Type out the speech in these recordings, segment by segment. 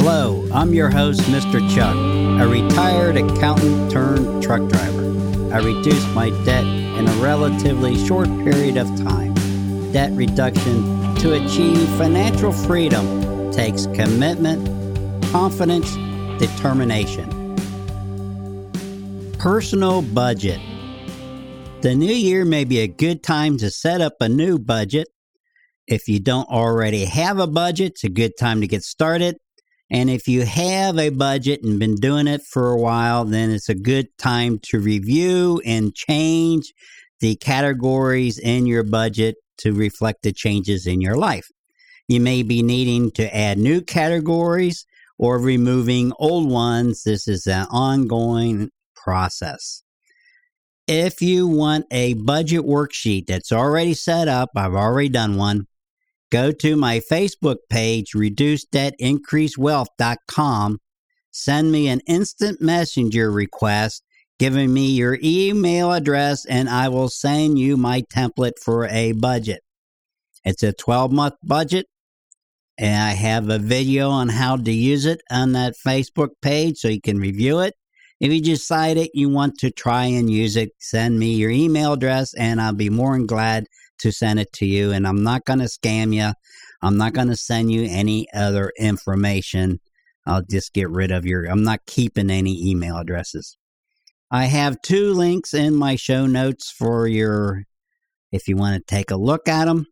Hello, I'm your host, Mr. Chuck, a retired accountant turned truck driver. I reduced my debt in a relatively short period of time. Debt reduction to achieve financial freedom takes commitment, confidence, determination. Personal budget. The new year may be a good time to set up a new budget. If you don't already have a budget, it's a good time to get started. And if you have a budget and been doing it for a while, then it's a good time to review and change the categories in your budget to reflect the changes in your life. You may be needing to add new categories or removing old ones. This is an ongoing process. If you want a budget worksheet that's already set up, I've already done one, Go to my Facebook page, reducedebtincreasewealth.com. Send me an instant messenger request giving me your email address, and I will send you my template for a budget. It's a 12 month budget, and I have a video on how to use it on that Facebook page so you can review it. If you decide it, you want to try and use it, send me your email address, and I'll be more than glad to send it to you. And I'm not going to scam you. I'm not going to send you any other information. I'll just get rid of your, I'm not keeping any email addresses. I have two links in my show notes for your, if you want to take a look at them.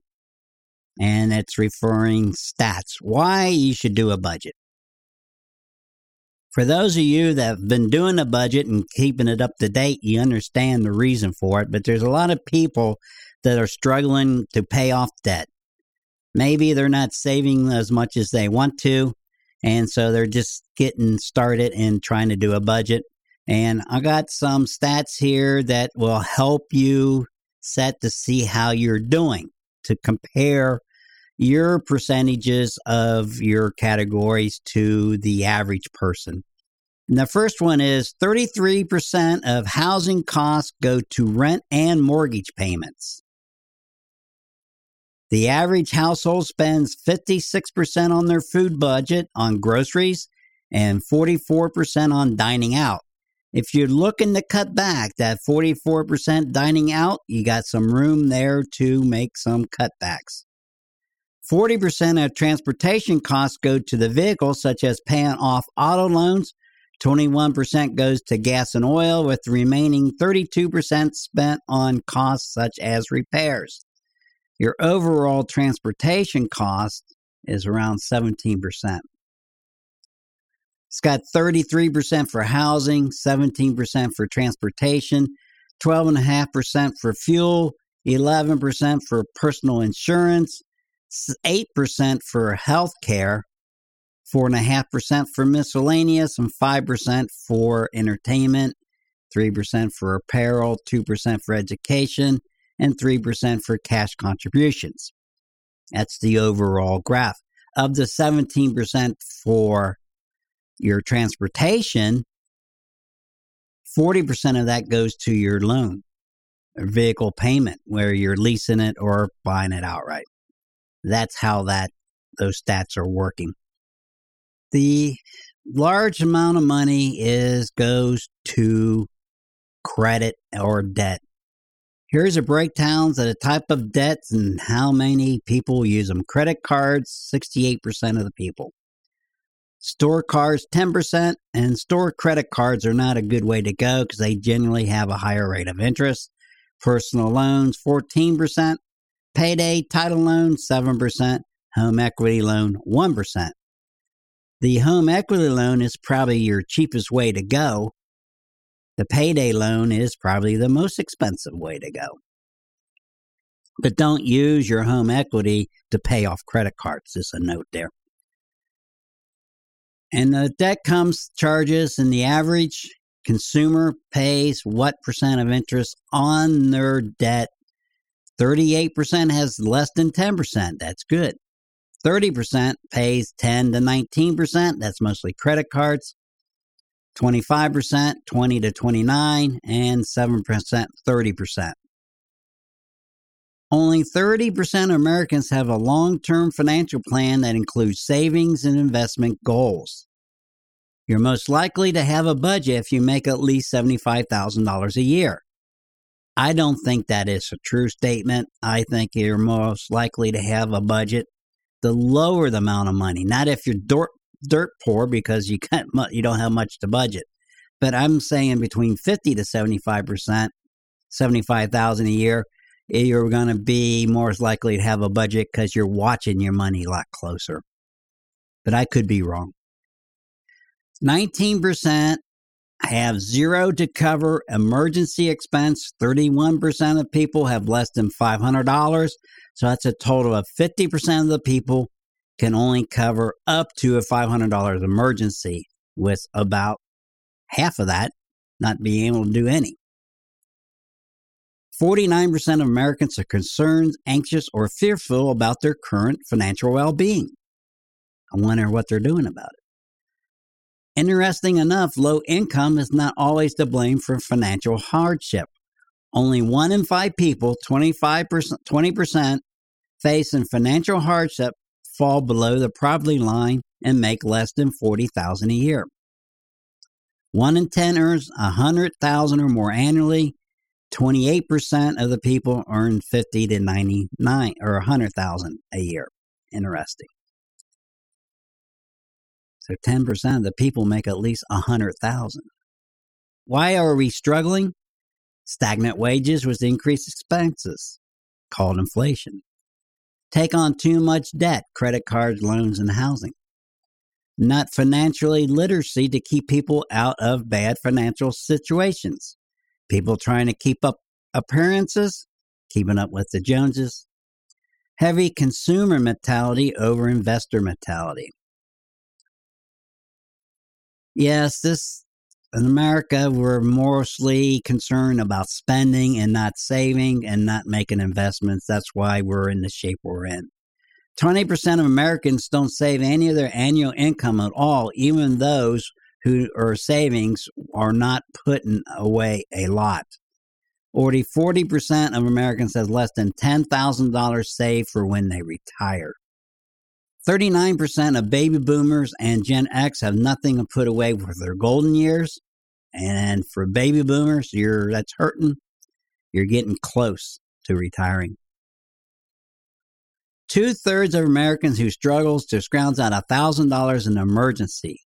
And it's referring stats, why you should do a budget. For those of you that have been doing a budget and keeping it up to date, you understand the reason for it. But there's a lot of people that are struggling to pay off debt. Maybe they're not saving as much as they want to, and so they're just getting started and trying to do a budget. And I got some stats here that will help you set to see how you're doing to compare your percentages of your categories to the average person. And the first one is 33% of housing costs go to rent and mortgage payments. The average household spends 56% on their food budget on groceries and 44% on dining out. If you're looking to cut back that 44% dining out, you got some room there to make some cutbacks. 40% of transportation costs go to the vehicle, such as paying off auto loans. 21% goes to gas and oil, with the remaining 32% spent on costs such as repairs your overall transportation cost is around 17%. It's got 33% for housing, 17% for transportation, 12.5% for fuel, 11% for personal insurance, 8% for health care, 4.5% for miscellaneous, and 5% for entertainment, 3% for apparel, 2% for education, and 3% for cash contributions. That's the overall graph. Of the 17% for your transportation, 40% of that goes to your loan or vehicle payment where you're leasing it or buying it outright. That's how that those stats are working. The large amount of money is goes to credit or debt Here's a breakdown of the type of debts and how many people use them. Credit cards, 68% of the people. Store cards, 10%, and store credit cards are not a good way to go because they generally have a higher rate of interest. Personal loans, 14%. Payday title loan, 7%. Home equity loan, 1%. The home equity loan is probably your cheapest way to go the payday loan is probably the most expensive way to go. But don't use your home equity to pay off credit cards, is a note there. And the debt comes charges, and the average consumer pays what percent of interest on their debt? 38% has less than 10%. That's good. 30% pays 10 to 19%. That's mostly credit cards. 25%, 20 to 29, and 7%, 30%. Only 30% of Americans have a long term financial plan that includes savings and investment goals. You're most likely to have a budget if you make at least $75,000 a year. I don't think that is a true statement. I think you're most likely to have a budget the lower the amount of money, not if you're dirt, dirt poor because you can't you don't have much to budget. But I'm saying between 50 to 75%, 75,000 a year, you're going to be most likely to have a budget because you're watching your money a lot closer. But I could be wrong. 19% have zero to cover emergency expense. 31% of people have less than $500. So that's a total of 50% of the people can only cover up to a $500 emergency, with about half of that not being able to do any. 49% of Americans are concerned, anxious, or fearful about their current financial well being. I wonder what they're doing about it. Interesting enough, low income is not always to blame for financial hardship. Only one in five people, 25%, 20%, facing financial hardship fall below the poverty line and make less than 40000 a year. One in 10 earns 100000 or more annually. 28% of the people earn 50 to 99 or 100,000 a year. Interesting. So 10% of the people make at least 100,000. Why are we struggling? Stagnant wages with increased expenses, called inflation. Take on too much debt, credit cards, loans, and housing. Not financially literacy to keep people out of bad financial situations. People trying to keep up appearances, keeping up with the Joneses. Heavy consumer mentality over investor mentality. Yes, this in America, we're mostly concerned about spending and not saving and not making investments. That's why we're in the shape we're in. 20% of Americans don't save any of their annual income at all, even those who are savings are not putting away a lot. Already 40% of Americans has less than $10,000 saved for when they retire. 39% of baby boomers and Gen X have nothing to put away for their golden years. And for baby boomers, you're that's hurting. You're getting close to retiring. Two thirds of Americans who struggles to scrounge out $1,000 in emergency.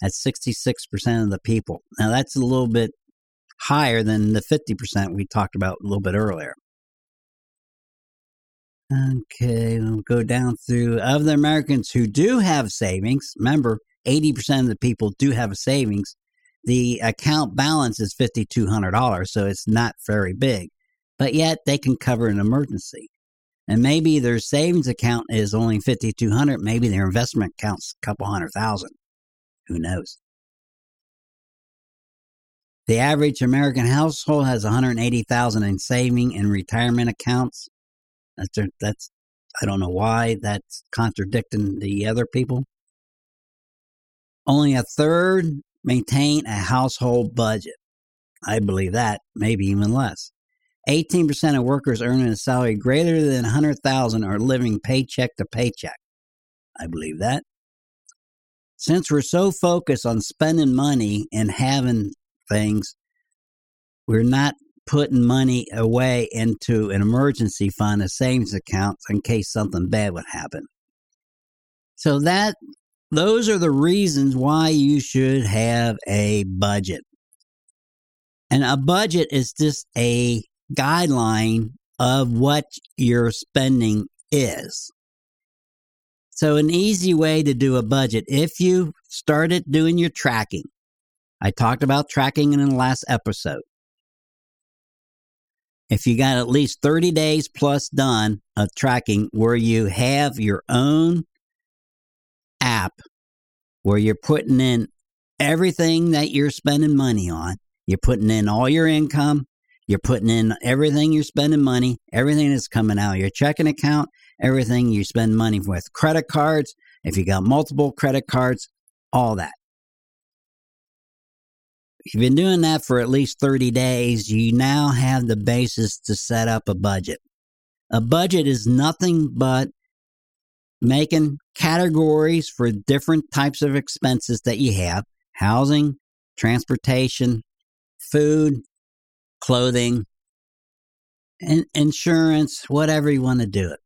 That's 66% of the people. Now, that's a little bit higher than the 50% we talked about a little bit earlier. Okay, we'll go down through of the Americans who do have savings. Remember, 80% of the people do have a savings. The account balance is $5,200, so it's not very big, but yet they can cover an emergency. And maybe their savings account is only 5200 maybe their investment account's a couple hundred thousand. Who knows? The average American household has 180,000 in saving and retirement accounts. That's that's I don't know why that's contradicting the other people. Only a third maintain a household budget. I believe that, maybe even less. 18% of workers earning a salary greater than 100,000 are living paycheck to paycheck. I believe that. Since we're so focused on spending money and having things, we're not putting money away into an emergency fund, a savings account, in case something bad would happen. So that those are the reasons why you should have a budget. And a budget is just a guideline of what your spending is. So, an easy way to do a budget, if you started doing your tracking, I talked about tracking in the last episode. If you got at least 30 days plus done of tracking where you have your own app where you're putting in everything that you're spending money on, you're putting in all your income, you're putting in everything you're spending money, everything that's coming out of your checking account, everything you spend money with, credit cards, if you got multiple credit cards, all that. If you've been doing that for at least 30 days, you now have the basis to set up a budget. A budget is nothing but making categories for different types of expenses that you have housing, transportation, food, clothing, and insurance, whatever you want to do it.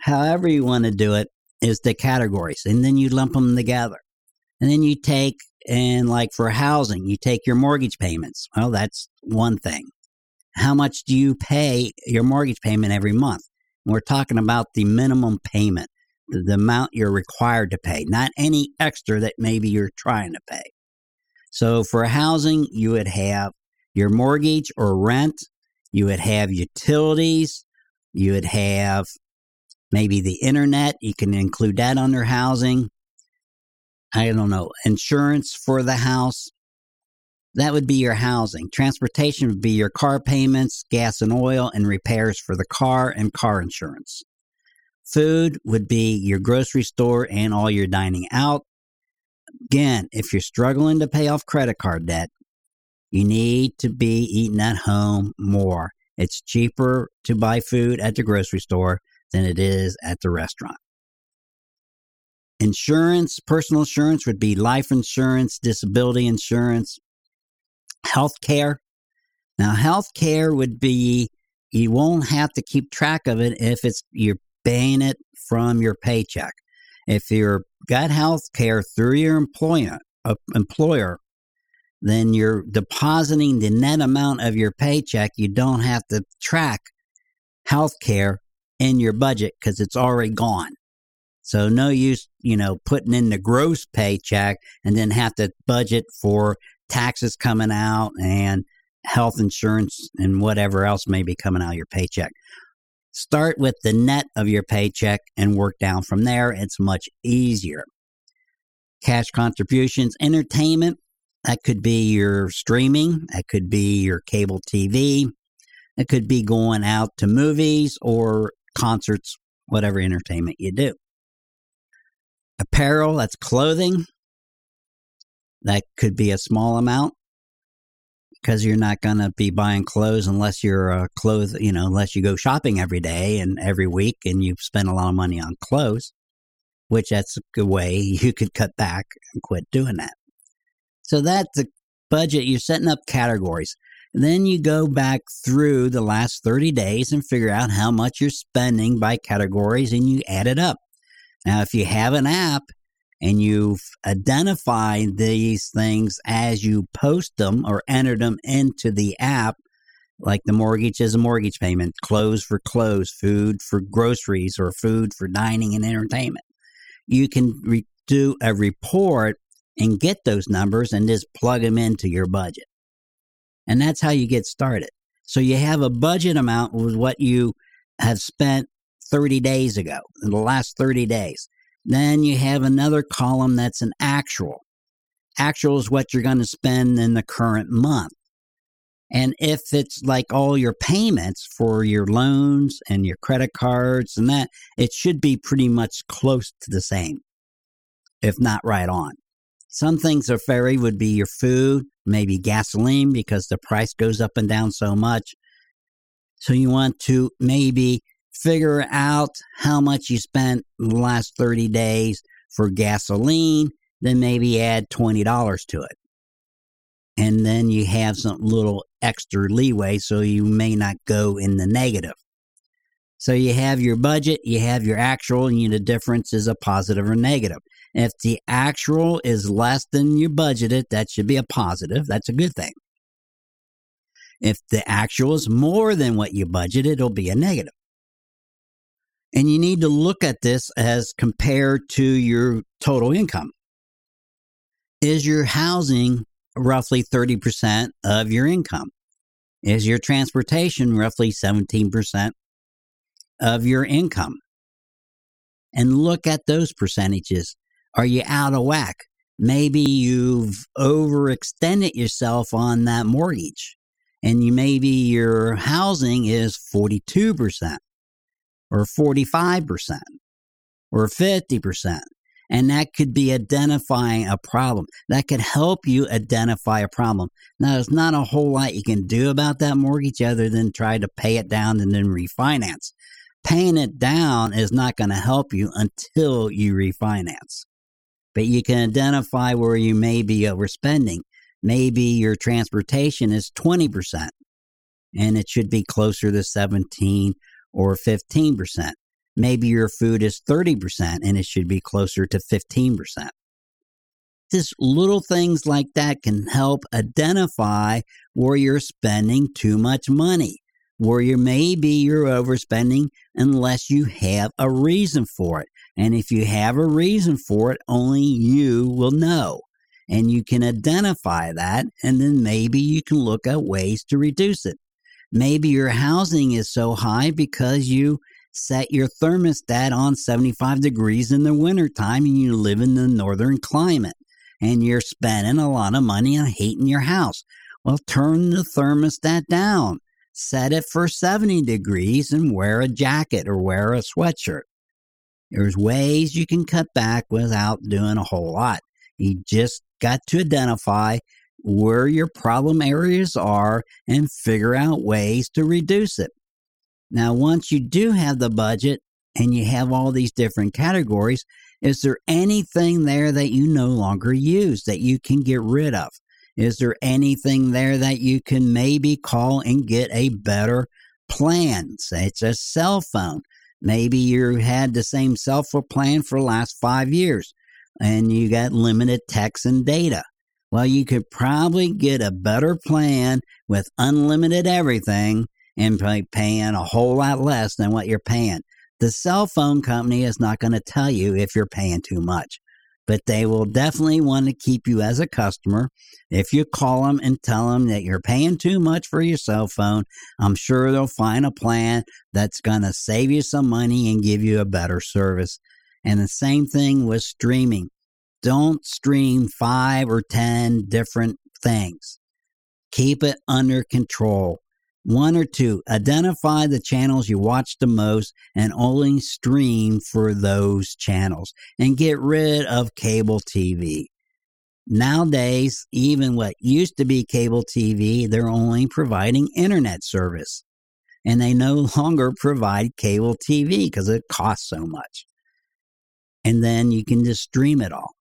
However, you want to do it is the categories, and then you lump them together. And then you take, and like for housing, you take your mortgage payments. Well, that's one thing. How much do you pay your mortgage payment every month? We're talking about the minimum payment, the amount you're required to pay, not any extra that maybe you're trying to pay. So for housing, you would have your mortgage or rent, you would have utilities, you would have maybe the internet, you can include that under housing. I don't know, insurance for the house. That would be your housing. Transportation would be your car payments, gas and oil, and repairs for the car and car insurance. Food would be your grocery store and all your dining out. Again, if you're struggling to pay off credit card debt, you need to be eating at home more. It's cheaper to buy food at the grocery store than it is at the restaurant. Insurance, personal insurance would be life insurance, disability insurance, health care. Now, health care would be you won't have to keep track of it if it's you're paying it from your paycheck. If you're got health care through your employer, uh, employer, then you're depositing the net amount of your paycheck. You don't have to track health care in your budget because it's already gone. So no use, you know, putting in the gross paycheck and then have to budget for taxes coming out and health insurance and whatever else may be coming out of your paycheck. Start with the net of your paycheck and work down from there. It's much easier. Cash contributions, entertainment, that could be your streaming, that could be your cable TV, it could be going out to movies or concerts, whatever entertainment you do. Apparel, that's clothing. That could be a small amount because you're not going to be buying clothes unless you're a clothes, you know, unless you go shopping every day and every week and you spend a lot of money on clothes, which that's a good way you could cut back and quit doing that. So that's the budget. You're setting up categories. Then you go back through the last 30 days and figure out how much you're spending by categories and you add it up. Now, if you have an app and you've identified these things as you post them or enter them into the app, like the mortgage is a mortgage payment, clothes for clothes, food for groceries, or food for dining and entertainment, you can re- do a report and get those numbers and just plug them into your budget. And that's how you get started. So you have a budget amount with what you have spent 30 days ago, in the last 30 days. Then you have another column that's an actual. Actual is what you're going to spend in the current month. And if it's like all your payments for your loans and your credit cards and that, it should be pretty much close to the same, if not right on. Some things are vary would be your food, maybe gasoline because the price goes up and down so much. So you want to maybe figure out how much you spent in the last 30 days for gasoline, then maybe add $20 to it. And then you have some little extra leeway so you may not go in the negative. So you have your budget, you have your actual, and the difference is a positive or negative. If the actual is less than you budgeted, that should be a positive. That's a good thing. If the actual is more than what you budgeted, it'll be a negative. And you need to look at this as compared to your total income. Is your housing roughly 30% of your income? Is your transportation roughly 17% of your income? And look at those percentages. Are you out of whack? Maybe you've overextended yourself on that mortgage and you maybe your housing is 42% or 45% or 50%. And that could be identifying a problem. That could help you identify a problem. Now, there's not a whole lot you can do about that mortgage other than try to pay it down and then refinance. Paying it down is not going to help you until you refinance. But you can identify where you may be overspending. Maybe your transportation is 20% and it should be closer to 17 or 15%. Maybe your food is 30% and it should be closer to 15%. Just little things like that can help identify where you're spending too much money, where you maybe you're overspending unless you have a reason for it. And if you have a reason for it, only you will know. And you can identify that, and then maybe you can look at ways to reduce it. Maybe your housing is so high because you set your thermostat on 75 degrees in the wintertime and you live in the northern climate and you're spending a lot of money on heating your house. Well, turn the thermostat down, set it for 70 degrees, and wear a jacket or wear a sweatshirt. There's ways you can cut back without doing a whole lot. You just got to identify where your problem areas are and figure out ways to reduce it. Now, once you do have the budget and you have all these different categories, is there anything there that you no longer use that you can get rid of? Is there anything there that you can maybe call and get a better plan? Say it's a cell phone. Maybe you had the same cell phone plan for the last five years and you got limited text and data. Well, you could probably get a better plan with unlimited everything and paying a whole lot less than what you're paying. The cell phone company is not going to tell you if you're paying too much, but they will definitely want to keep you as a customer. If you call them and tell them that you're paying too much for your cell phone, I'm sure they'll find a plan that's going to save you some money and give you a better service. And the same thing with streaming. Don't stream five or 10 different things. Keep it under control one or two. Identify the channels you watch the most and only stream for those channels and get rid of cable TV. Nowadays, even what used to be cable TV, they're only providing internet service. And they no longer provide cable TV because it costs so much. And then you can just stream it all.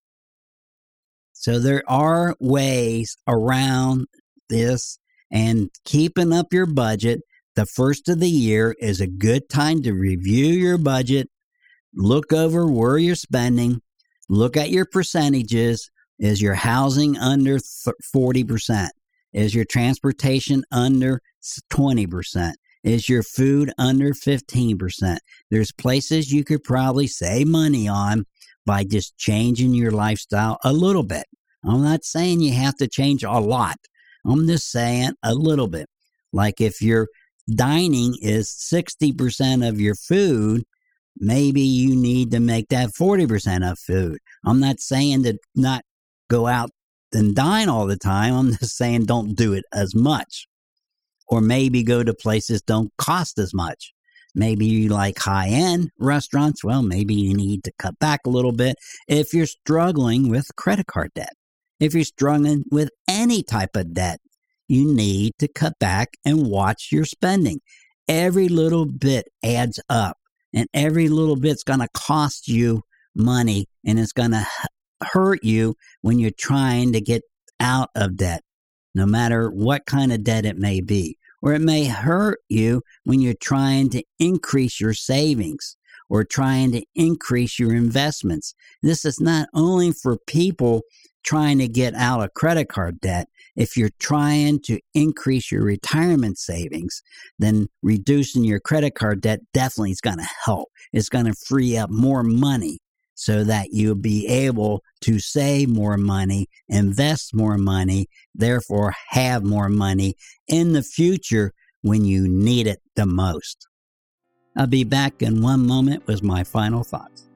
So there are ways around this and keeping up your budget. The first of the year is a good time to review your budget, look over where you're spending, look at your percentages. Is your housing under 40%? Is your transportation under 20%? Is your food under 15%? There's places you could probably save money on by just changing your lifestyle a little bit. I'm not saying you have to change a lot, I'm just saying a little bit. Like if your dining is 60% of your food, maybe you need to make that 40% of food. I'm not saying to not go out and dine all the time. I'm just saying don't do it as much. Or maybe go to places don't cost as much. Maybe you like high end restaurants. Well, maybe you need to cut back a little bit if you're struggling with credit card debt. If you're struggling with any type of debt, you need to cut back and watch your spending. Every little bit adds up, and every little bit's going to cost you money, and it's going to hurt you when you're trying to get out of debt, no matter what kind of debt it may be. Or it may hurt you when you're trying to increase your savings or trying to increase your investments. This is not only for people trying to get out of credit card debt, if you're trying to increase your retirement savings, then reducing your credit card debt definitely is going to help. It's going to free up more money so that you'll be able to save more money, invest more money, therefore have more money in the future when you need it the most. I'll be back in one moment with my final thoughts.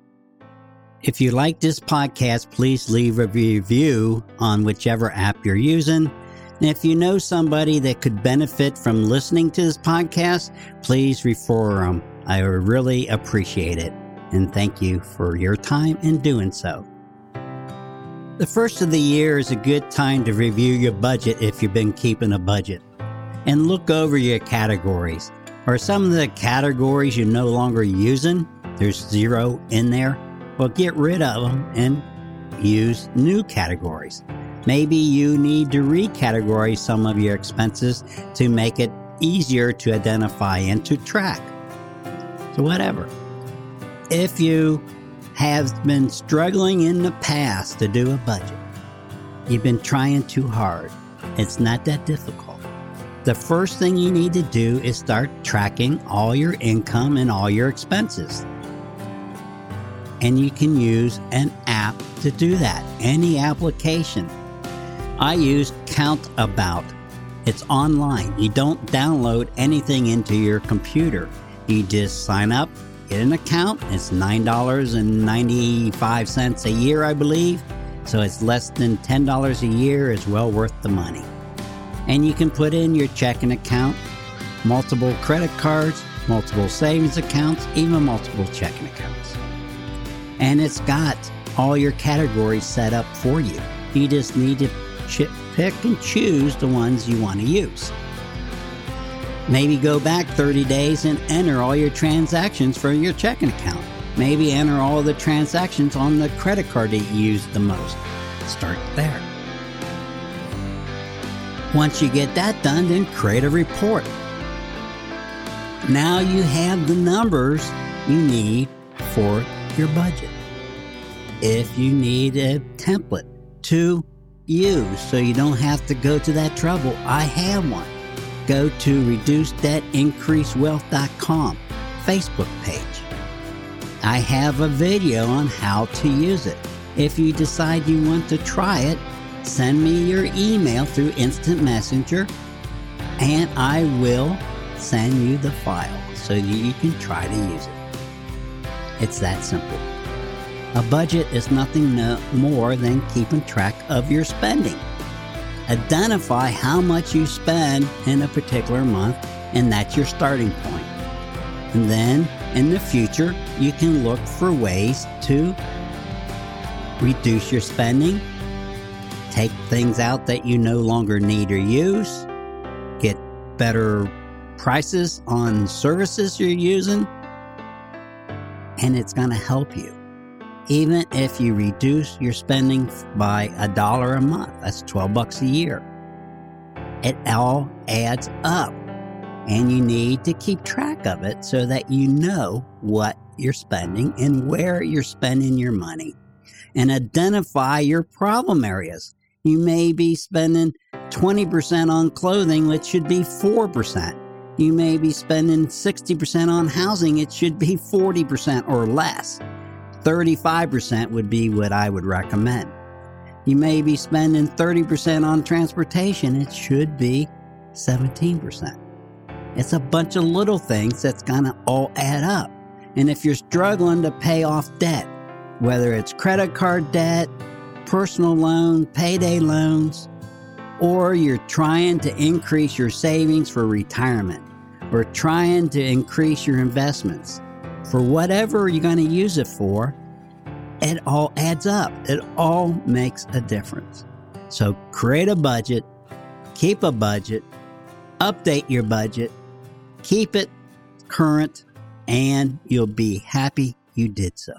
If you like this podcast, please leave a review on whichever app you're using. And if you know somebody that could benefit from listening to this podcast, please refer them. I really appreciate it. And thank you for your time in doing so. The first of the year is a good time to review your budget if you've been keeping a budget and look over your categories. Are some of the categories you're no longer using? There's zero in there. Well, get rid of them and use new categories. Maybe you need to recategorize some of your expenses to make it easier to identify and to track. So, whatever. If you have been struggling in the past to do a budget, you've been trying too hard, it's not that difficult. The first thing you need to do is start tracking all your income and all your expenses. And you can use an app to do that, any application. I use Countabout. It's online. You don't download anything into your computer. You just sign up, get an account. It's $9.95 a year, I believe. So it's less than $10 a year, is well worth the money. And you can put in your checking account, multiple credit cards, multiple savings accounts, even multiple checking accounts. And it's got all your categories set up for you. You just need to pick and choose the ones you want to use. Maybe go back 30 days and enter all your transactions for your checking account. Maybe enter all the transactions on the credit card that you use the most. Start there. Once you get that done, then create a report. Now you have the numbers you need for your budget. If you need a template to use so you don't have to go to that trouble, I have one. Go to reducedebtincreasewealth.com Facebook page. I have a video on how to use it. If you decide you want to try it, send me your email through Instant Messenger and I will send you the file so you can try to use it. It's that simple. A budget is nothing no more than keeping track of your spending. Identify how much you spend in a particular month, and that's your starting point. And then in the future, you can look for ways to reduce your spending, take things out that you no longer need or use, get better prices on services you're using, and it's going to help you even if you reduce your spending by a dollar a month, that's 12 bucks a year. It all adds up. And you need to keep track of it so that you know what you're spending and where you're spending your money. And identify your problem areas. You may be spending 20% on clothing, which should be 4%. You may be spending 60% on housing, it should be 40% or less. 35% would be what I would recommend. You may be spending 30% on transportation, it should be 17%. It's a bunch of little things that's going to all add up. And if you're struggling to pay off debt, whether it's credit card debt, personal loan, payday loans, or you're trying to increase your savings for retirement, or trying to increase your investments, for whatever you're going to use it for, it all adds up. It all makes a difference. So create a budget, keep a budget, update your budget, keep it current, and you'll be happy you did so.